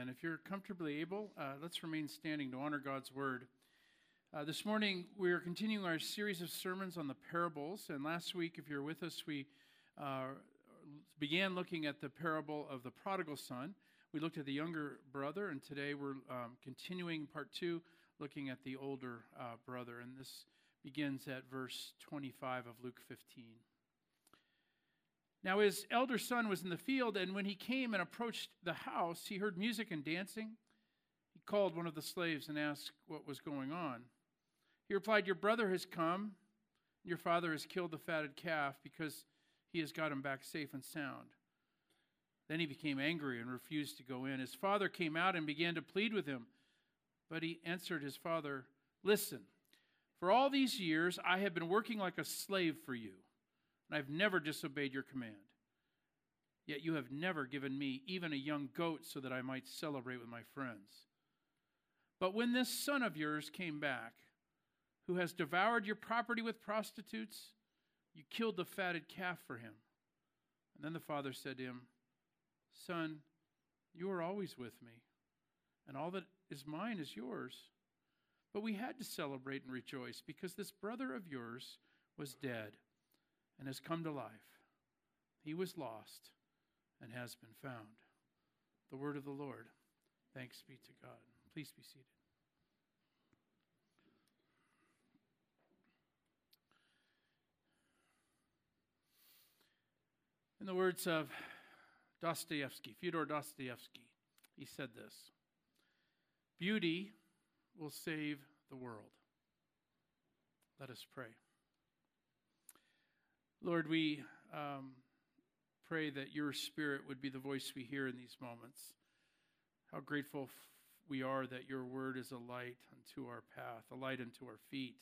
Amen. If you're comfortably able, uh, let's remain standing to honor God's word. Uh, this morning, we are continuing our series of sermons on the parables. And last week, if you're with us, we uh, began looking at the parable of the prodigal son. We looked at the younger brother, and today we're um, continuing part two, looking at the older uh, brother. And this begins at verse 25 of Luke 15. Now his elder son was in the field, and when he came and approached the house, he heard music and dancing. He called one of the slaves and asked what was going on. He replied, Your brother has come. Your father has killed the fatted calf because he has got him back safe and sound. Then he became angry and refused to go in. His father came out and began to plead with him. But he answered his father, Listen, for all these years I have been working like a slave for you and I've never disobeyed your command. Yet you have never given me even a young goat so that I might celebrate with my friends. But when this son of yours came back, who has devoured your property with prostitutes, you killed the fatted calf for him. And then the father said to him, Son, you are always with me, and all that is mine is yours. But we had to celebrate and rejoice because this brother of yours was dead and has come to life. He was lost and has been found. The word of the Lord. Thanks be to God. Please be seated. In the words of Dostoevsky, Fyodor Dostoevsky, he said this Beauty will save the world. Let us pray. Lord, we um, pray that your spirit would be the voice we hear in these moments. How grateful we are that your word is a light unto our path, a light unto our feet.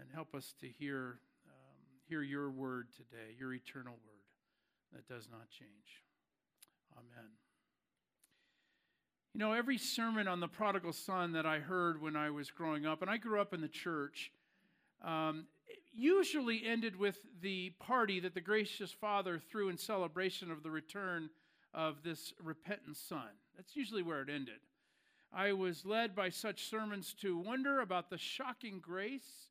And help us to hear, um, hear your word today, your eternal word that does not change. Amen. You know, every sermon on the prodigal son that I heard when I was growing up, and I grew up in the church, um, usually ended with the party that the gracious father threw in celebration of the return of this repentant son. That's usually where it ended. I was led by such sermons to wonder about the shocking grace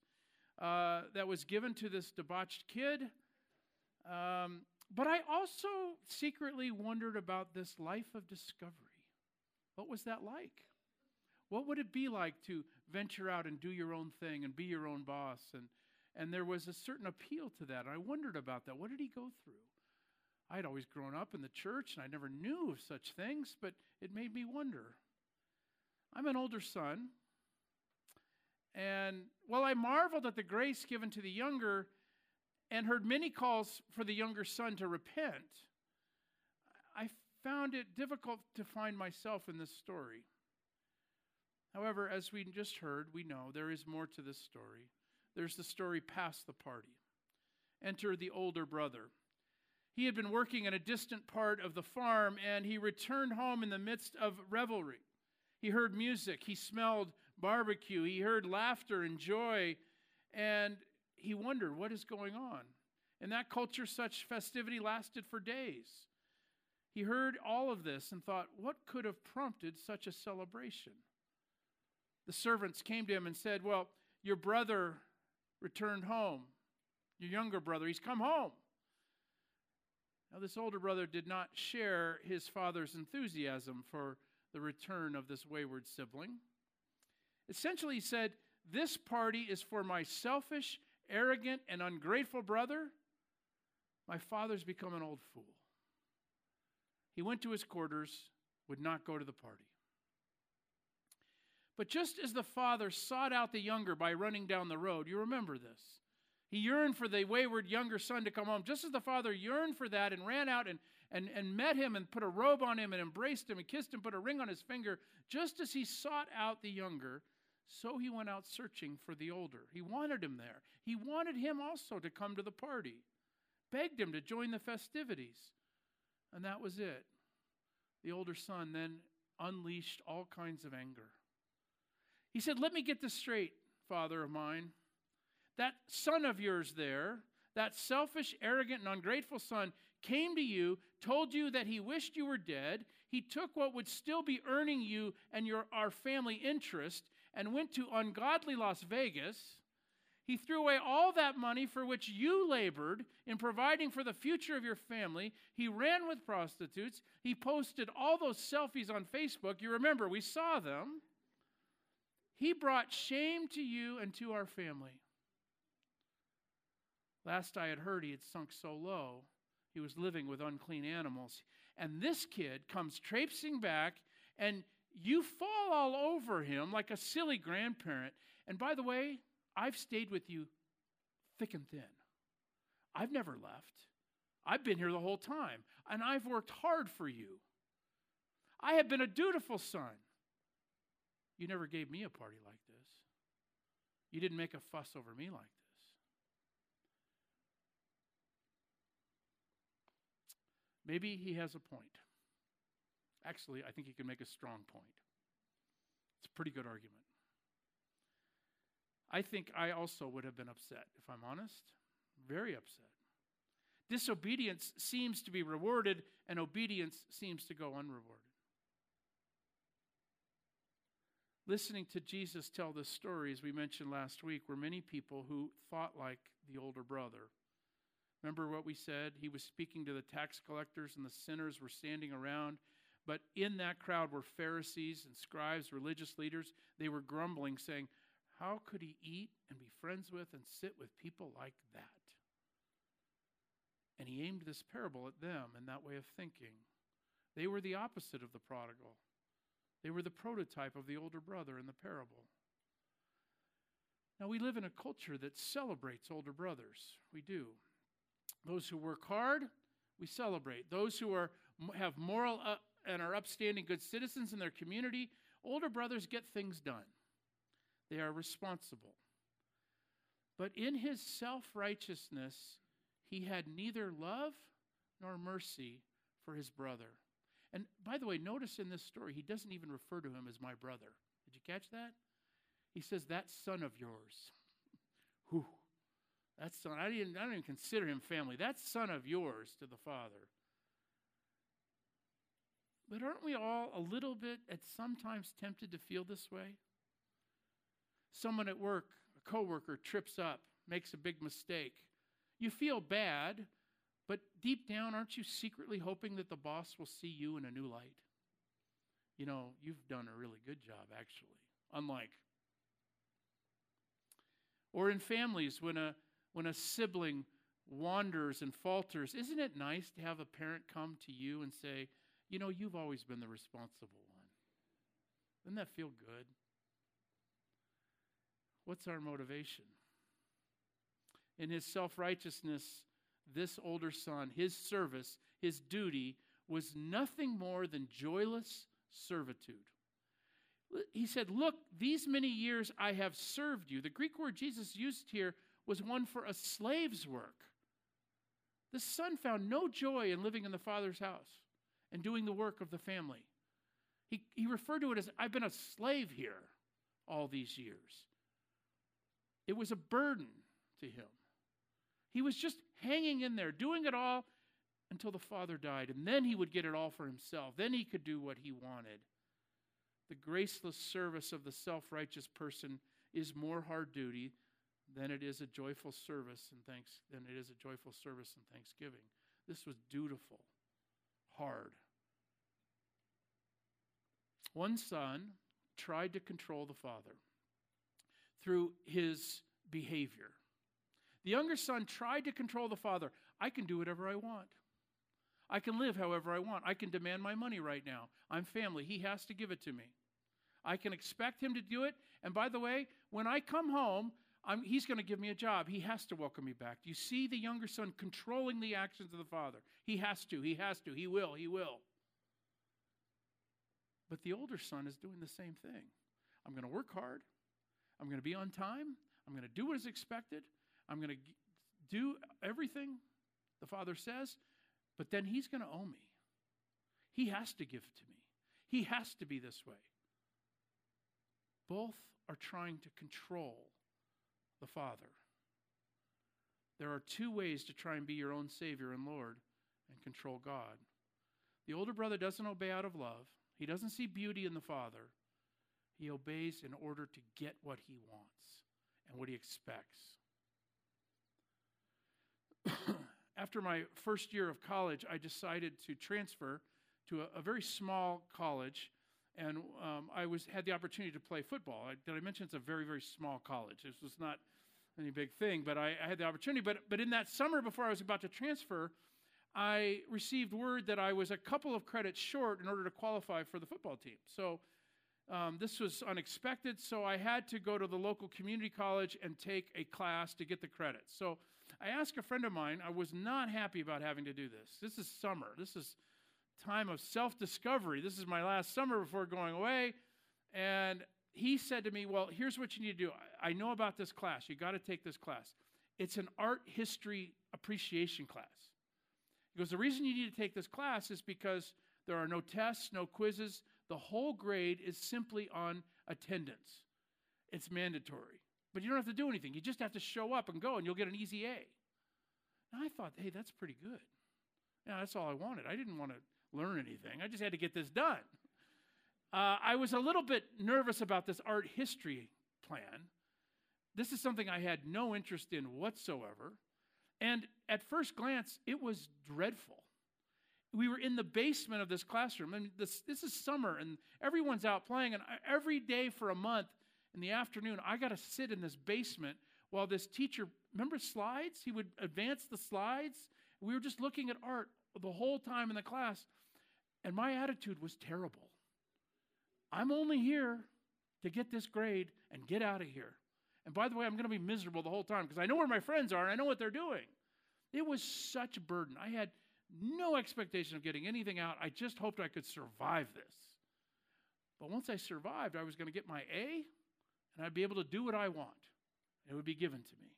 uh, that was given to this debauched kid. Um, but I also secretly wondered about this life of discovery. What was that like? What would it be like to venture out and do your own thing and be your own boss and and there was a certain appeal to that. And I wondered about that. What did he go through? I had always grown up in the church and I never knew of such things, but it made me wonder. I'm an older son, and while I marveled at the grace given to the younger and heard many calls for the younger son to repent, I found it difficult to find myself in this story. However, as we just heard, we know there is more to this story there's the story past the party. Enter the older brother. He had been working in a distant part of the farm and he returned home in the midst of revelry. He heard music, he smelled barbecue, he heard laughter and joy, and he wondered what is going on. In that culture, such festivity lasted for days. He heard all of this and thought, what could have prompted such a celebration? The servants came to him and said, Well, your brother returned home. Your younger brother, he's come home. Now, this older brother did not share his father's enthusiasm for the return of this wayward sibling. Essentially, he said, This party is for my selfish, arrogant, and ungrateful brother. My father's become an old fool. He went to his quarters, would not go to the party. But just as the father sought out the younger by running down the road, you remember this. He yearned for the wayward younger son to come home, just as the father yearned for that and ran out and, and, and met him and put a robe on him and embraced him and kissed him, and put a ring on his finger. Just as he sought out the younger, so he went out searching for the older. He wanted him there. He wanted him also to come to the party, begged him to join the festivities. And that was it. The older son then unleashed all kinds of anger. He said, Let me get this straight, father of mine. That son of yours there, that selfish, arrogant, and ungrateful son, came to you, told you that he wished you were dead. He took what would still be earning you and your, our family interest and went to ungodly Las Vegas. He threw away all that money for which you labored in providing for the future of your family. He ran with prostitutes. He posted all those selfies on Facebook. You remember, we saw them. He brought shame to you and to our family. Last I had heard, he had sunk so low, he was living with unclean animals. And this kid comes traipsing back, and you fall all over him like a silly grandparent. And by the way, I've stayed with you thick and thin. I've never left. I've been here the whole time, and I've worked hard for you. I have been a dutiful son. You never gave me a party like this. You didn't make a fuss over me like this. Maybe he has a point. Actually, I think he can make a strong point. It's a pretty good argument. I think I also would have been upset, if I'm honest. Very upset. Disobedience seems to be rewarded, and obedience seems to go unrewarded. Listening to Jesus tell this story, as we mentioned last week, were many people who thought like the older brother. Remember what we said? He was speaking to the tax collectors, and the sinners were standing around. But in that crowd were Pharisees and scribes, religious leaders. They were grumbling, saying, How could he eat and be friends with and sit with people like that? And he aimed this parable at them and that way of thinking. They were the opposite of the prodigal, they were the prototype of the older brother in the parable. Now, we live in a culture that celebrates older brothers. We do. Those who work hard, we celebrate. Those who are, have moral uh, and are upstanding good citizens in their community, older brothers get things done. They are responsible. But in his self righteousness, he had neither love nor mercy for his brother. And by the way, notice in this story, he doesn't even refer to him as my brother. Did you catch that? He says, That son of yours. Whew. That son, I didn't, I don't even consider him family. That son of yours to the father. But aren't we all a little bit at sometimes tempted to feel this way? Someone at work, a coworker, trips up, makes a big mistake. You feel bad, but deep down, aren't you secretly hoping that the boss will see you in a new light? You know, you've done a really good job, actually. Unlike. Or in families, when a when a sibling wanders and falters, isn't it nice to have a parent come to you and say, You know, you've always been the responsible one? Doesn't that feel good? What's our motivation? In his self righteousness, this older son, his service, his duty was nothing more than joyless servitude. He said, Look, these many years I have served you. The Greek word Jesus used here was one for a slave's work. The son found no joy in living in the father's house and doing the work of the family. He, he referred to it as, I've been a slave here all these years. It was a burden to him. He was just hanging in there, doing it all until the father died. And then he would get it all for himself. Then he could do what he wanted. The graceless service of the self righteous person is more hard duty than it is a joyful service and thanks than it is a joyful service and thanksgiving. This was dutiful, hard. One son tried to control the father through his behavior. The younger son tried to control the father. I can do whatever I want. I can live however I want. I can demand my money right now. I'm family. He has to give it to me. I can expect him to do it. And by the way, when I come home, I'm, he's going to give me a job. He has to welcome me back. Do you see the younger son controlling the actions of the father? He has to. He has to. He will. He will. But the older son is doing the same thing. I'm going to work hard. I'm going to be on time. I'm going to do what is expected. I'm going to do everything the father says, but then he's going to owe me. He has to give to me. He has to be this way. Both are trying to control the Father. There are two ways to try and be your own Savior and Lord and control God. The older brother doesn't obey out of love, he doesn't see beauty in the father. He obeys in order to get what he wants and what he expects. After my first year of college, I decided to transfer to a, a very small college, and um, I was had the opportunity to play football. I, did I mention it's a very very small college? This was not any big thing, but I, I had the opportunity. But but in that summer before I was about to transfer, I received word that I was a couple of credits short in order to qualify for the football team. So um, this was unexpected, so I had to go to the local community college and take a class to get the credits. So I asked a friend of mine, I was not happy about having to do this. This is summer. This is time of self-discovery. This is my last summer before going away. And he said to me, Well, here's what you need to do. I know about this class. You got to take this class. It's an art history appreciation class. He goes, The reason you need to take this class is because there are no tests, no quizzes. The whole grade is simply on attendance. It's mandatory. But you don't have to do anything. You just have to show up and go, and you'll get an easy A. And I thought, hey, that's pretty good. Yeah, that's all I wanted. I didn't want to learn anything, I just had to get this done. Uh, I was a little bit nervous about this art history plan. This is something I had no interest in whatsoever. And at first glance, it was dreadful. We were in the basement of this classroom, and this, this is summer, and everyone's out playing. And every day for a month in the afternoon, I got to sit in this basement while this teacher, remember slides? He would advance the slides. We were just looking at art the whole time in the class, and my attitude was terrible. I'm only here to get this grade and get out of here. And by the way, I'm going to be miserable the whole time because I know where my friends are and I know what they're doing. It was such a burden. I had no expectation of getting anything out. I just hoped I could survive this. But once I survived, I was going to get my A and I'd be able to do what I want. It would be given to me.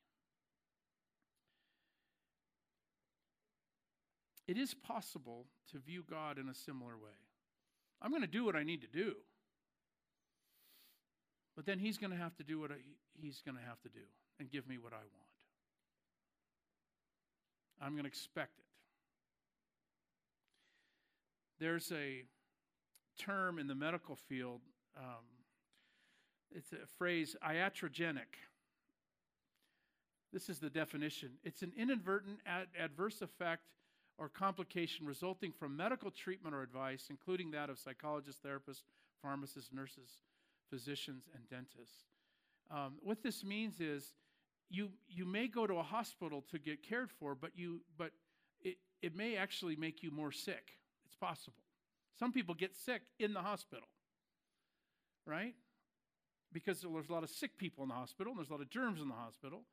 It is possible to view God in a similar way. I'm going to do what I need to do. But then he's going to have to do what I, he's going to have to do and give me what I want. I'm going to expect it. There's a term in the medical field, um, it's a phrase, iatrogenic. This is the definition it's an inadvertent ad- adverse effect or complication resulting from medical treatment or advice, including that of psychologists, therapists, pharmacists, nurses, physicians, and dentists. Um, what this means is you, you may go to a hospital to get cared for, but, you, but it, it may actually make you more sick. It's possible. Some people get sick in the hospital, right? Because there's a lot of sick people in the hospital, and there's a lot of germs in the hospital.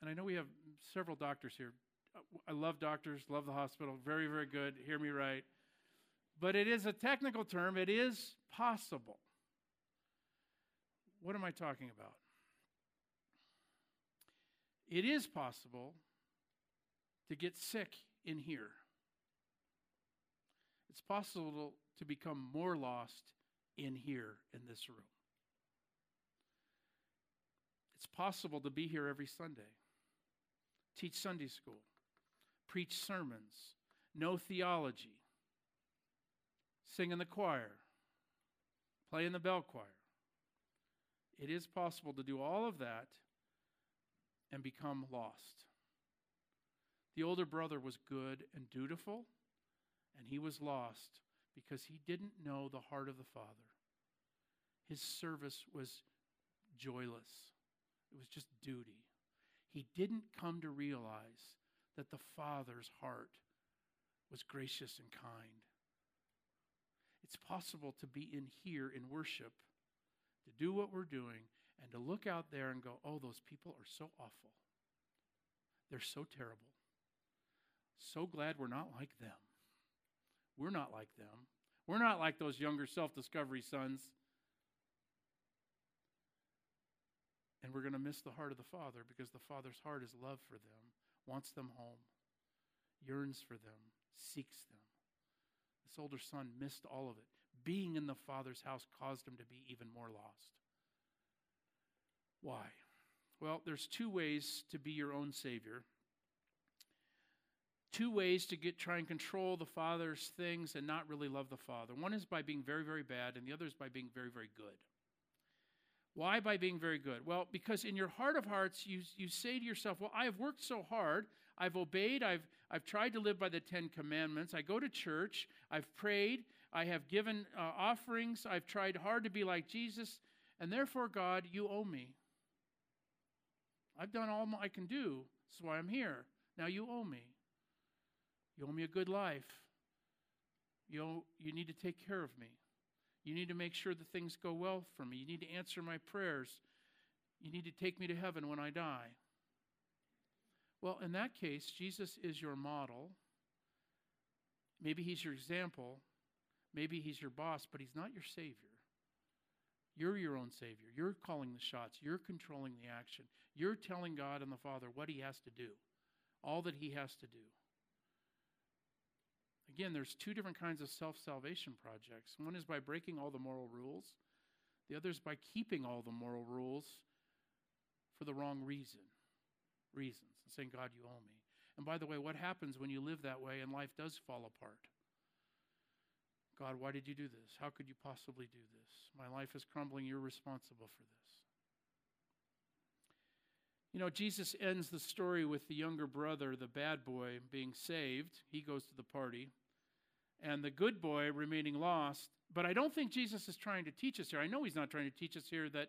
And I know we have several doctors here. I love doctors, love the hospital, very, very good. Hear me right. But it is a technical term, it is possible. What am I talking about? It is possible to get sick in here. It's possible to become more lost in here in this room. It's possible to be here every Sunday, teach Sunday school, preach sermons, know theology, sing in the choir, play in the bell choir. It is possible to do all of that and become lost. The older brother was good and dutiful, and he was lost because he didn't know the heart of the Father. His service was joyless, it was just duty. He didn't come to realize that the Father's heart was gracious and kind. It's possible to be in here in worship to do what we're doing and to look out there and go, oh, those people are so awful. They're so terrible. So glad we're not like them. We're not like them. We're not like those younger self discovery sons. And we're going to miss the heart of the Father because the Father's heart is love for them, wants them home, yearns for them, seeks them. This older son missed all of it being in the Father's house caused him to be even more lost. Why? Well, there's two ways to be your own Savior. two ways to get try and control the father's things and not really love the father. One is by being very very bad and the other is by being very very good. Why by being very good? Well, because in your heart of hearts you you say to yourself, "Well, I have worked so hard. I've obeyed. I've I've tried to live by the 10 commandments. I go to church. I've prayed. I have given uh, offerings. I've tried hard to be like Jesus, and therefore God, you owe me. I've done all I can do. That's why I'm here. Now you owe me. You owe me a good life. You, owe, you need to take care of me. You need to make sure that things go well for me. You need to answer my prayers. You need to take me to heaven when I die. Well, in that case, Jesus is your model. Maybe he's your example. Maybe he's your boss, but he's not your Savior. You're your own Savior. You're calling the shots. You're controlling the action. You're telling God and the Father what He has to do, all that He has to do. Again, there's two different kinds of self salvation projects. One is by breaking all the moral rules, the other is by keeping all the moral rules for the wrong reason, reasons, and saying, God, you owe me. And by the way, what happens when you live that way and life does fall apart? God, why did you do this? How could you possibly do this? My life is crumbling. You're responsible for this. You know, Jesus ends the story with the younger brother, the bad boy, being saved. He goes to the party. And the good boy remaining lost. But I don't think Jesus is trying to teach us here. I know he's not trying to teach us here that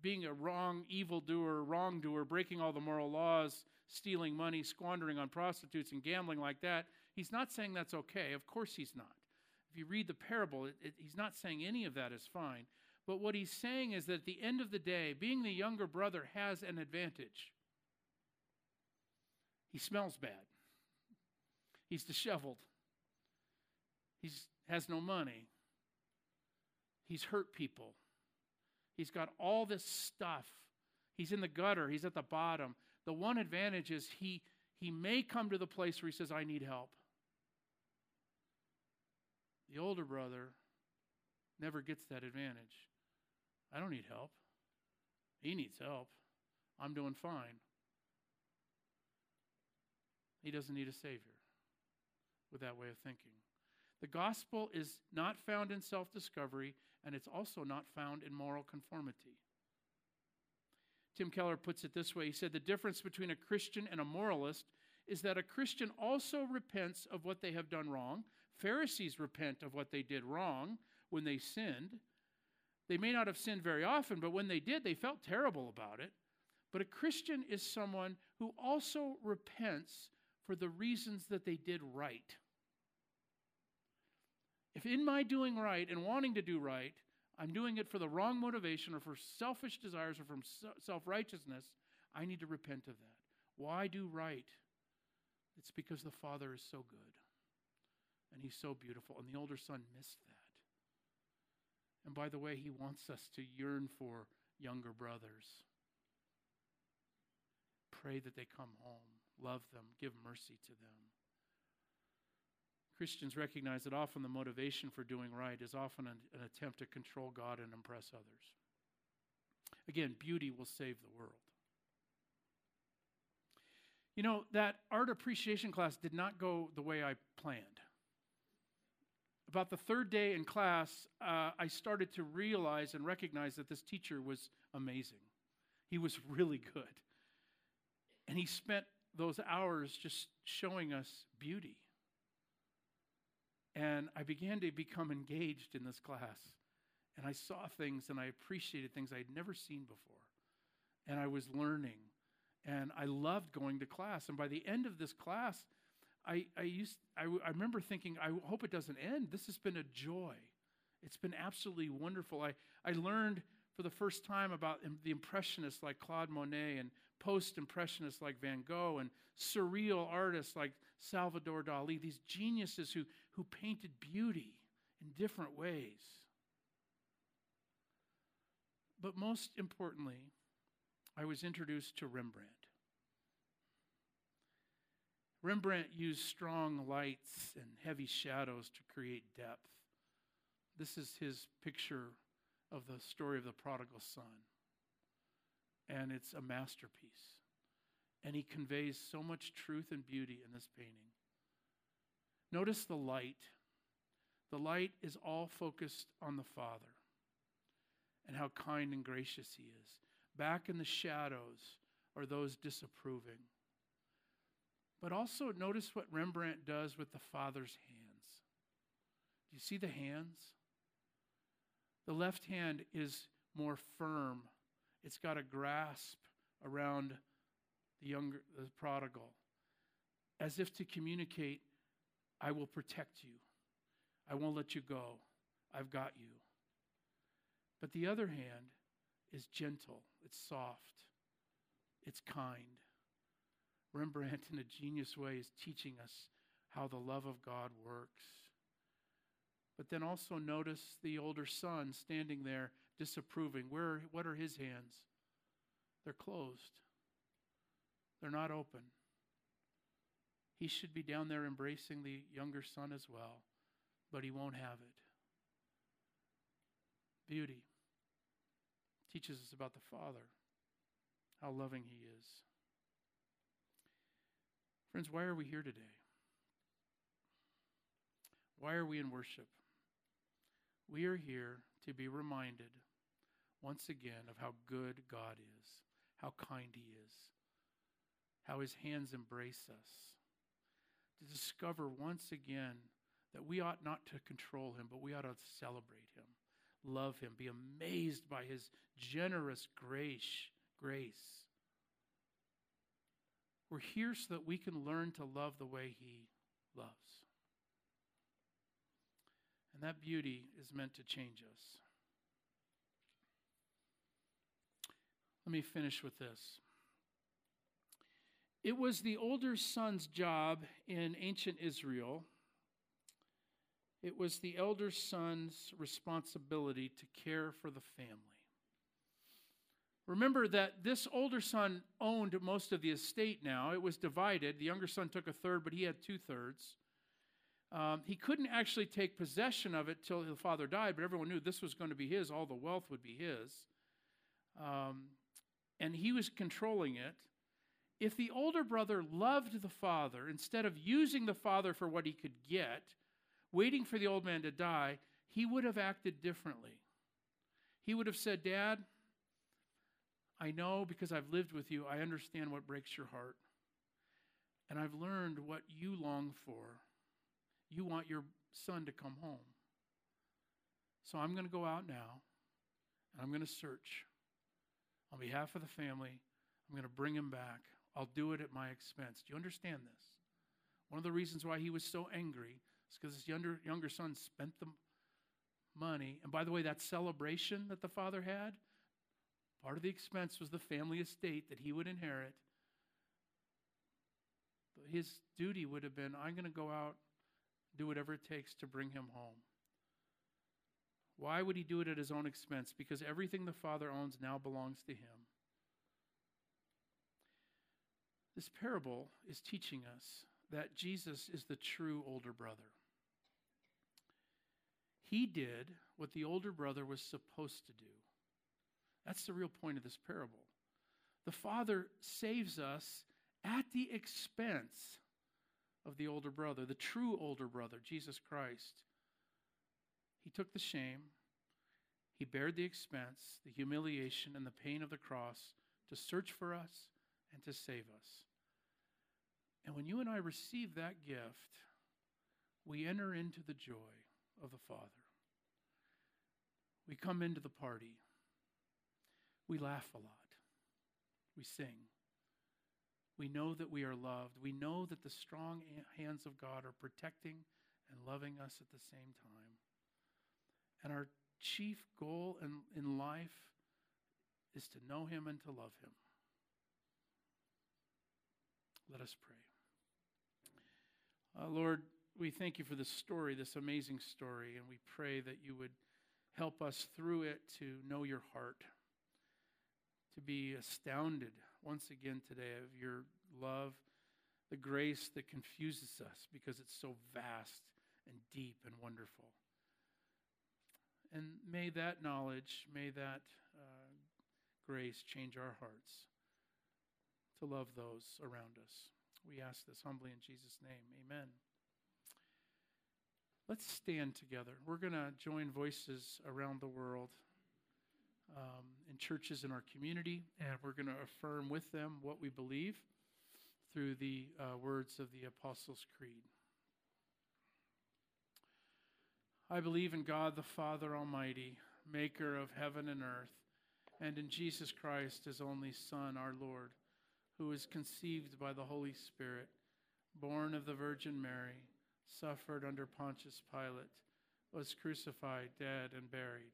being a wrong evildoer, wrongdoer, breaking all the moral laws, stealing money, squandering on prostitutes, and gambling like that, he's not saying that's okay. Of course he's not. If you read the parable, it, it, he's not saying any of that is fine. But what he's saying is that at the end of the day, being the younger brother has an advantage. He smells bad. He's disheveled. He has no money. He's hurt people. He's got all this stuff. He's in the gutter. He's at the bottom. The one advantage is he, he may come to the place where he says, I need help. The older brother never gets that advantage. I don't need help. He needs help. I'm doing fine. He doesn't need a Savior with that way of thinking. The gospel is not found in self discovery, and it's also not found in moral conformity. Tim Keller puts it this way He said, The difference between a Christian and a moralist is that a Christian also repents of what they have done wrong, Pharisees repent of what they did wrong when they sinned. They may not have sinned very often, but when they did, they felt terrible about it. But a Christian is someone who also repents for the reasons that they did right. If in my doing right and wanting to do right, I'm doing it for the wrong motivation or for selfish desires or from self righteousness, I need to repent of that. Why do right? It's because the Father is so good and he's so beautiful. And the older son missed that. And by the way, he wants us to yearn for younger brothers. Pray that they come home, love them, give mercy to them. Christians recognize that often the motivation for doing right is often an, an attempt to control God and impress others. Again, beauty will save the world. You know, that art appreciation class did not go the way I planned about the third day in class, uh, I started to realize and recognize that this teacher was amazing. He was really good. And he spent those hours just showing us beauty. And I began to become engaged in this class. And I saw things and I appreciated things I had never seen before. And I was learning. And I loved going to class. And by the end of this class, I, I used I, I remember thinking, I hope it doesn't end. This has been a joy. It's been absolutely wonderful. I, I learned for the first time about the impressionists like Claude Monet and post impressionists like Van Gogh and surreal artists like Salvador Dali, these geniuses who, who painted beauty in different ways. But most importantly, I was introduced to Rembrandt. Rembrandt used strong lights and heavy shadows to create depth. This is his picture of the story of the prodigal son. And it's a masterpiece. And he conveys so much truth and beauty in this painting. Notice the light. The light is all focused on the Father and how kind and gracious He is. Back in the shadows are those disapproving. But also notice what Rembrandt does with the Father's hands. Do you see the hands? The left hand is more firm, it's got a grasp around the younger the prodigal as if to communicate I will protect you. I won't let you go. I've got you. But the other hand is gentle, it's soft, it's kind. Rembrandt, in a genius way, is teaching us how the love of God works. But then also notice the older son standing there disapproving. Where, what are his hands? They're closed, they're not open. He should be down there embracing the younger son as well, but he won't have it. Beauty teaches us about the Father, how loving he is. Friends, why are we here today? Why are we in worship? We are here to be reminded once again of how good God is, how kind He is, how His hands embrace us, to discover once again that we ought not to control Him, but we ought to celebrate Him, love Him, be amazed by His generous grace. grace. We're here so that we can learn to love the way He loves. And that beauty is meant to change us. Let me finish with this. It was the older son's job in ancient Israel. It was the elder son's responsibility to care for the family. Remember that this older son owned most of the estate now. It was divided. The younger son took a third, but he had two thirds. Um, he couldn't actually take possession of it till the father died, but everyone knew this was going to be his. All the wealth would be his. Um, and he was controlling it. If the older brother loved the father, instead of using the father for what he could get, waiting for the old man to die, he would have acted differently. He would have said, Dad, I know because I've lived with you, I understand what breaks your heart. And I've learned what you long for. You want your son to come home. So I'm going to go out now and I'm going to search on behalf of the family. I'm going to bring him back. I'll do it at my expense. Do you understand this? One of the reasons why he was so angry is because his younger, younger son spent the money. And by the way, that celebration that the father had, Part of the expense was the family estate that he would inherit. But his duty would have been I'm going to go out, do whatever it takes to bring him home. Why would he do it at his own expense? Because everything the Father owns now belongs to him. This parable is teaching us that Jesus is the true older brother. He did what the older brother was supposed to do. That's the real point of this parable. The Father saves us at the expense of the older brother, the true older brother, Jesus Christ. He took the shame, he bared the expense, the humiliation, and the pain of the cross to search for us and to save us. And when you and I receive that gift, we enter into the joy of the Father. We come into the party. We laugh a lot. We sing. We know that we are loved. We know that the strong hands of God are protecting and loving us at the same time. And our chief goal in, in life is to know Him and to love Him. Let us pray. Uh, Lord, we thank you for this story, this amazing story, and we pray that you would help us through it to know your heart to be astounded once again today of your love, the grace that confuses us because it's so vast and deep and wonderful. And may that knowledge, may that uh, grace change our hearts to love those around us. We ask this humbly in Jesus' name. Amen. Let's stand together. We're going to join voices around the world um, in churches in our community, and we're going to affirm with them what we believe through the uh, words of the Apostles' Creed. I believe in God the Father Almighty, maker of heaven and earth, and in Jesus Christ, his only Son, our Lord, who was conceived by the Holy Spirit, born of the Virgin Mary, suffered under Pontius Pilate, was crucified, dead, and buried.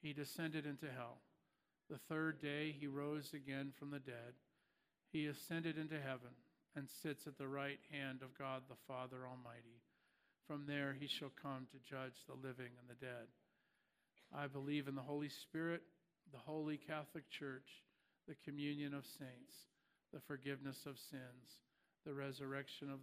He descended into hell. The third day he rose again from the dead. He ascended into heaven and sits at the right hand of God the Father Almighty. From there he shall come to judge the living and the dead. I believe in the Holy Spirit, the holy Catholic Church, the communion of saints, the forgiveness of sins, the resurrection of the